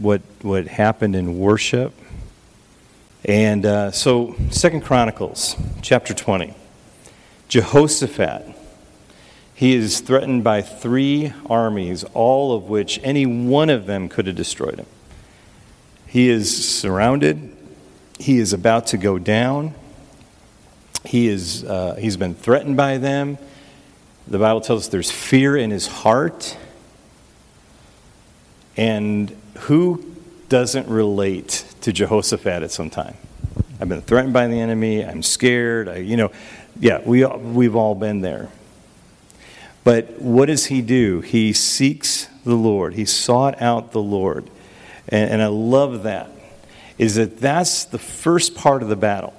what, what happened in worship. And uh, so, Second Chronicles, chapter 20. Jehoshaphat, he is threatened by three armies, all of which any one of them could have destroyed him. He is surrounded. He is about to go down. He is, uh, he's been threatened by them. The Bible tells us there's fear in his heart. And who doesn't relate to Jehoshaphat at some time? I've been threatened by the enemy. I'm scared. I, you know, yeah, we, we've all been there. But what does he do? He seeks the Lord. He sought out the Lord. And, and I love that. Is that that's the first part of the battle.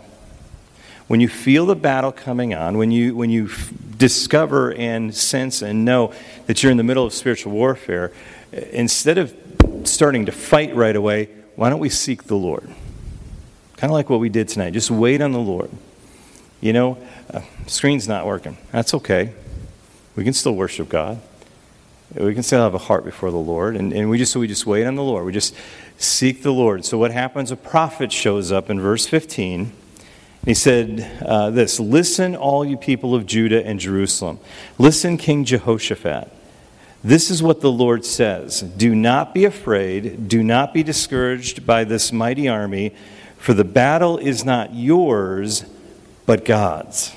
When you feel the battle coming on, when you, when you discover and sense and know that you're in the middle of spiritual warfare, instead of starting to fight right away, why don't we seek the Lord? Kind of like what we did tonight. Just wait on the Lord. You know, uh, screen's not working. That's okay. We can still worship God. We can still have a heart before the Lord. And, and we just so we just wait on the Lord. We just seek the Lord. So what happens? A prophet shows up in verse 15. He said uh, this Listen, all you people of Judah and Jerusalem. Listen, King Jehoshaphat. This is what the Lord says Do not be afraid, do not be discouraged by this mighty army, for the battle is not yours, but God's.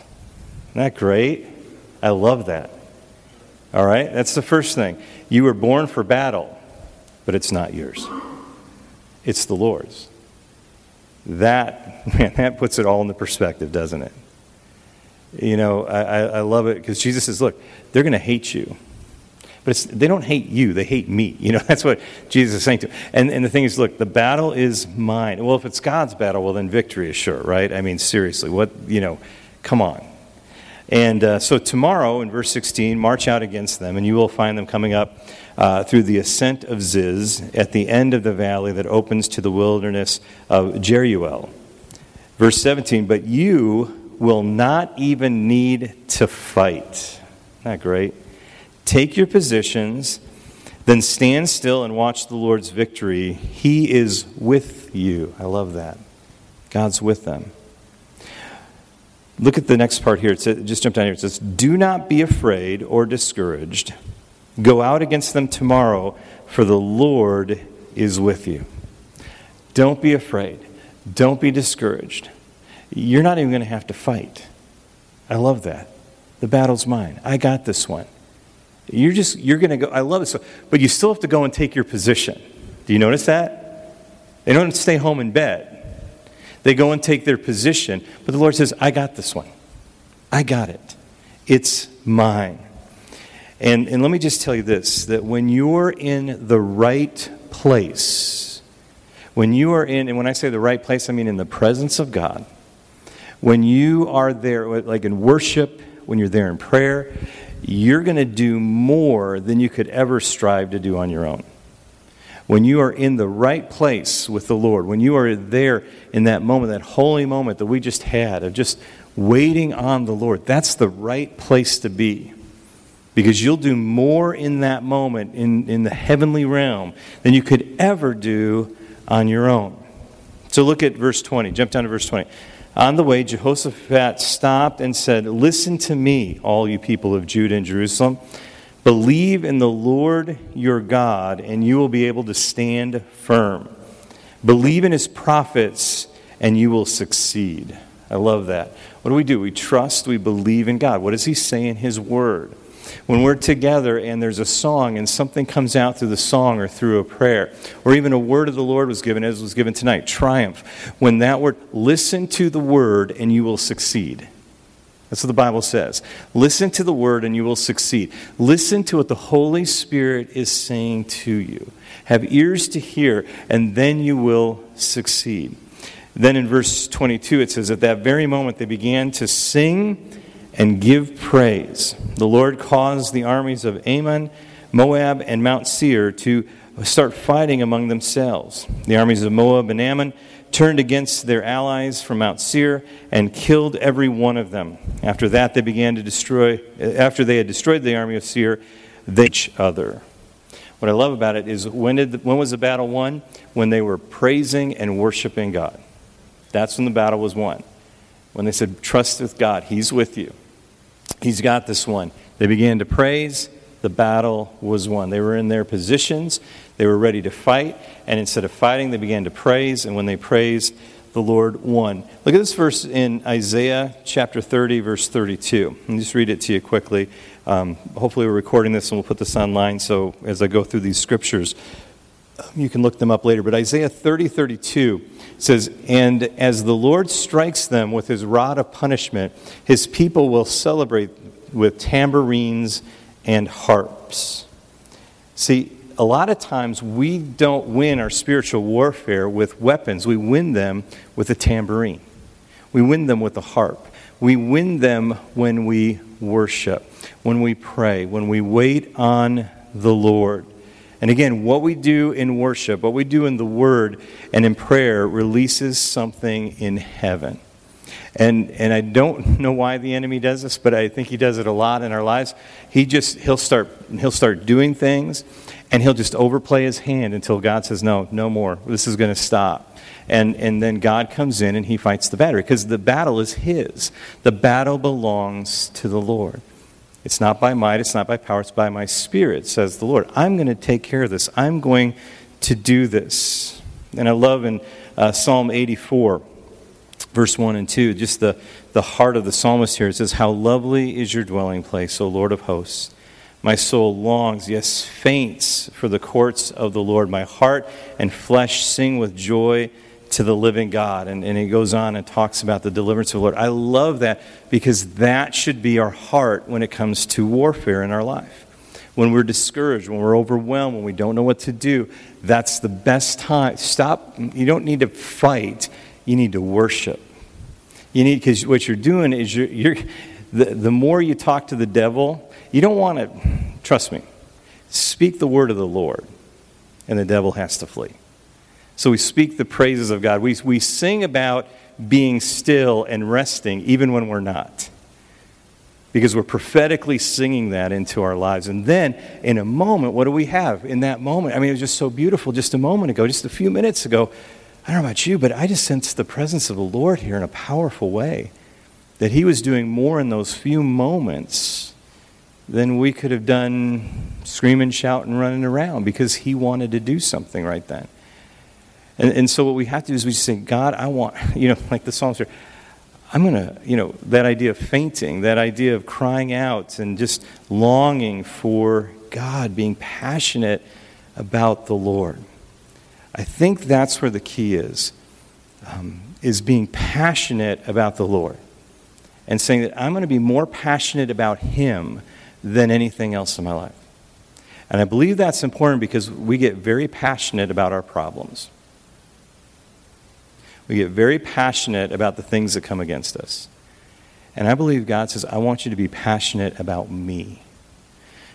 Isn't that great? I love that. All right, that's the first thing. You were born for battle, but it's not yours, it's the Lord's. That, man, that puts it all into perspective, doesn't it? You know, I, I love it because Jesus says, look, they're going to hate you. But they don't hate you, they hate me. You know, that's what Jesus is saying to them. And, and the thing is, look, the battle is mine. Well, if it's God's battle, well, then victory is sure, right? I mean, seriously, what, you know, come on. And uh, so tomorrow, in verse 16, march out against them, and you will find them coming up uh, through the ascent of Ziz at the end of the valley that opens to the wilderness of Jeruel. Verse 17, but you will not even need to fight. That great? Take your positions, then stand still and watch the Lord's victory. He is with you. I love that. God's with them. Look at the next part here. It says, just jump down here. It says, Do not be afraid or discouraged. Go out against them tomorrow, for the Lord is with you. Don't be afraid. Don't be discouraged. You're not even going to have to fight. I love that. The battle's mine. I got this one. You're just, you're going to go, I love it. So, but you still have to go and take your position. Do you notice that? They don't stay home in bed. They go and take their position. But the Lord says, I got this one. I got it. It's mine. And, and let me just tell you this that when you're in the right place, when you are in, and when I say the right place, I mean in the presence of God, when you are there, like in worship, when you're there in prayer, you're going to do more than you could ever strive to do on your own. When you are in the right place with the Lord, when you are there in that moment, that holy moment that we just had of just waiting on the Lord, that's the right place to be. Because you'll do more in that moment in, in the heavenly realm than you could ever do on your own. So look at verse 20. Jump down to verse 20. On the way, Jehoshaphat stopped and said, Listen to me, all you people of Judah and Jerusalem. Believe in the Lord your God, and you will be able to stand firm. Believe in his prophets, and you will succeed. I love that. What do we do? We trust, we believe in God. What does he say in his word? When we're together and there's a song and something comes out through the song or through a prayer, or even a word of the Lord was given, as was given tonight, triumph. When that word, listen to the word and you will succeed. That's what the Bible says. Listen to the word and you will succeed. Listen to what the Holy Spirit is saying to you. Have ears to hear, and then you will succeed. Then in verse 22, it says, At that very moment they began to sing and give praise. The Lord caused the armies of Ammon, Moab, and Mount Seir to start fighting among themselves. The armies of Moab and Ammon turned against their allies from Mount Seir and killed every one of them. After that, they began to destroy, after they had destroyed the army of Seir, they each other. What I love about it is when, did the, when was the battle won? When they were praising and worshiping God. That's when the battle was won. When they said, Trust with God, He's with you. He's got this one. They began to praise, the battle was won. They were in their positions, they were ready to fight, and instead of fighting, they began to praise, and when they praised, the Lord won. Look at this verse in Isaiah chapter 30, verse 32. Let me just read it to you quickly. Um, hopefully, we're recording this and we'll put this online so as I go through these scriptures, you can look them up later. But Isaiah 30, 32 says, And as the Lord strikes them with his rod of punishment, his people will celebrate with tambourines and harps. See, a lot of times we don't win our spiritual warfare with weapons. We win them with a tambourine. We win them with a harp. We win them when we worship, when we pray, when we wait on the Lord. And again, what we do in worship, what we do in the Word and in prayer releases something in heaven. And, and I don't know why the enemy does this, but I think he does it a lot in our lives. He just, he'll start, he'll start doing things and he'll just overplay his hand until God says, no, no more. This is going to stop. And, and then God comes in and he fights the battle because the battle is his. The battle belongs to the Lord. It's not by might, it's not by power, it's by my spirit, says the Lord. I'm going to take care of this. I'm going to do this. And I love in uh, Psalm 84, verse 1 and 2, just the, the heart of the psalmist here. It says, How lovely is your dwelling place, O Lord of hosts. My soul longs, yes, faints for the courts of the Lord. My heart and flesh sing with joy to the living God. And, and he goes on and talks about the deliverance of the Lord. I love that because that should be our heart when it comes to warfare in our life. When we're discouraged, when we're overwhelmed, when we don't know what to do, that's the best time. Stop. You don't need to fight, you need to worship. You need, because what you're doing is you're, you're the, the more you talk to the devil, you don't want to, trust me, speak the word of the Lord, and the devil has to flee. So we speak the praises of God. We, we sing about being still and resting even when we're not. Because we're prophetically singing that into our lives. And then, in a moment, what do we have in that moment? I mean, it was just so beautiful just a moment ago, just a few minutes ago. I don't know about you, but I just sensed the presence of the Lord here in a powerful way. That He was doing more in those few moments than we could have done screaming, shouting, running around because he wanted to do something right then. And, and so what we have to do is we just say, God, I want, you know, like the psalmist here, I'm going to, you know, that idea of fainting, that idea of crying out and just longing for God, being passionate about the Lord. I think that's where the key is, um, is being passionate about the Lord and saying that I'm going to be more passionate about Him than anything else in my life. And I believe that's important because we get very passionate about our problems. We get very passionate about the things that come against us. And I believe God says, I want you to be passionate about me.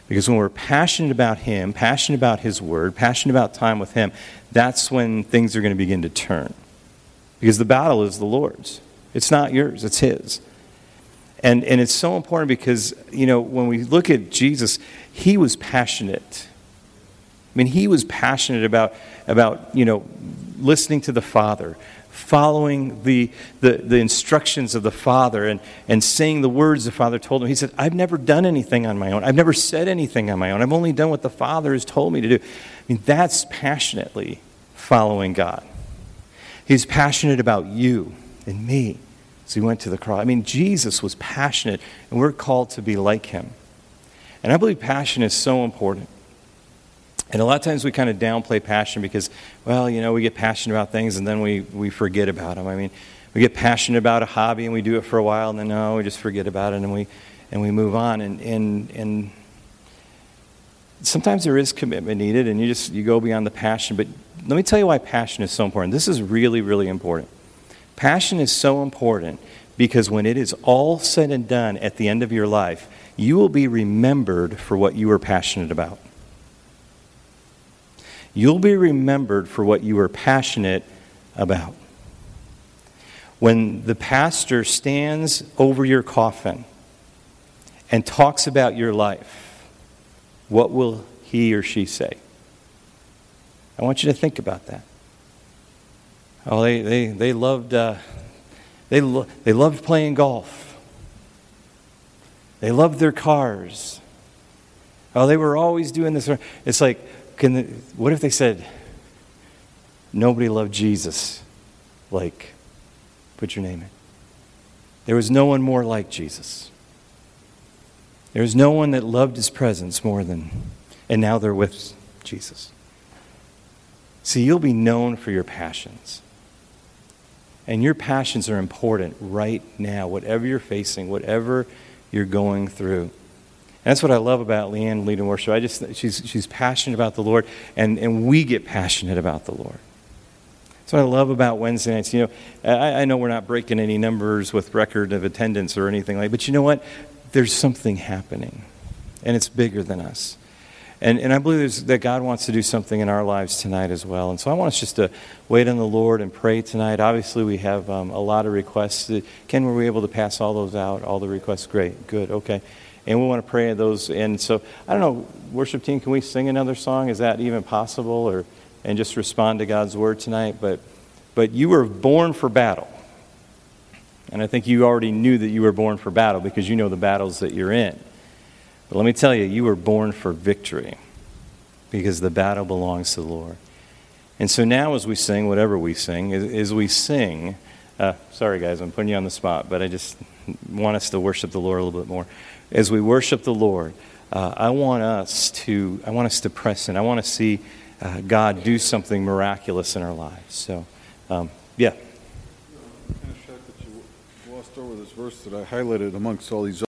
Because when we're passionate about Him, passionate about His Word, passionate about time with Him, that's when things are going to begin to turn. Because the battle is the Lord's, it's not yours, it's His. And, and it's so important because, you know, when we look at Jesus, he was passionate. I mean, he was passionate about, about you know, listening to the Father, following the, the, the instructions of the Father, and, and saying the words the Father told him. He said, I've never done anything on my own. I've never said anything on my own. I've only done what the Father has told me to do. I mean, that's passionately following God. He's passionate about you and me So he went to the cross. I mean, Jesus was passionate, and we're called to be like him. And I believe passion is so important. And a lot of times we kind of downplay passion because, well, you know, we get passionate about things and then we, we forget about them. I mean, we get passionate about a hobby and we do it for a while and then, no, we just forget about it and we, and we move on. And, and, and sometimes there is commitment needed and you just you go beyond the passion. But let me tell you why passion is so important. This is really, really important. Passion is so important because when it is all said and done at the end of your life, you will be remembered for what you were passionate about. You'll be remembered for what you were passionate about. When the pastor stands over your coffin and talks about your life, what will he or she say? I want you to think about that. Oh, they, they, they loved uh, they, lo- they loved playing golf. They loved their cars. Oh, they were always doing this. It's like, can the, what if they said, nobody loved Jesus like, put your name in. There was no one more like Jesus. There was no one that loved his presence more than, and now they're with Jesus. See, you'll be known for your passions. And your passions are important right now, whatever you're facing, whatever you're going through. And that's what I love about Leanne leading worship. I just she's she's passionate about the Lord, and, and we get passionate about the Lord. That's what I love about Wednesday nights. You know, I, I know we're not breaking any numbers with record of attendance or anything like, but you know what? There's something happening, and it's bigger than us. And, and I believe that God wants to do something in our lives tonight as well. And so I want us just to wait on the Lord and pray tonight. Obviously, we have um, a lot of requests. Ken, were we able to pass all those out? All the requests? Great, good, okay. And we want to pray those. And so, I don't know, worship team, can we sing another song? Is that even possible? Or and just respond to God's word tonight? But, but you were born for battle. And I think you already knew that you were born for battle because you know the battles that you're in. But let me tell you, you were born for victory because the battle belongs to the Lord. And so now, as we sing, whatever we sing, as, we sing, uh, sorry guys, I'm putting you on the spot, but I just want us to worship the Lord a little bit more. As we worship the Lord, uh, I want us to I want us to press in. I want to see uh, God do something miraculous in our lives. So, um, yeah. I'm kind of shocked that you glossed over this verse that I highlighted amongst all these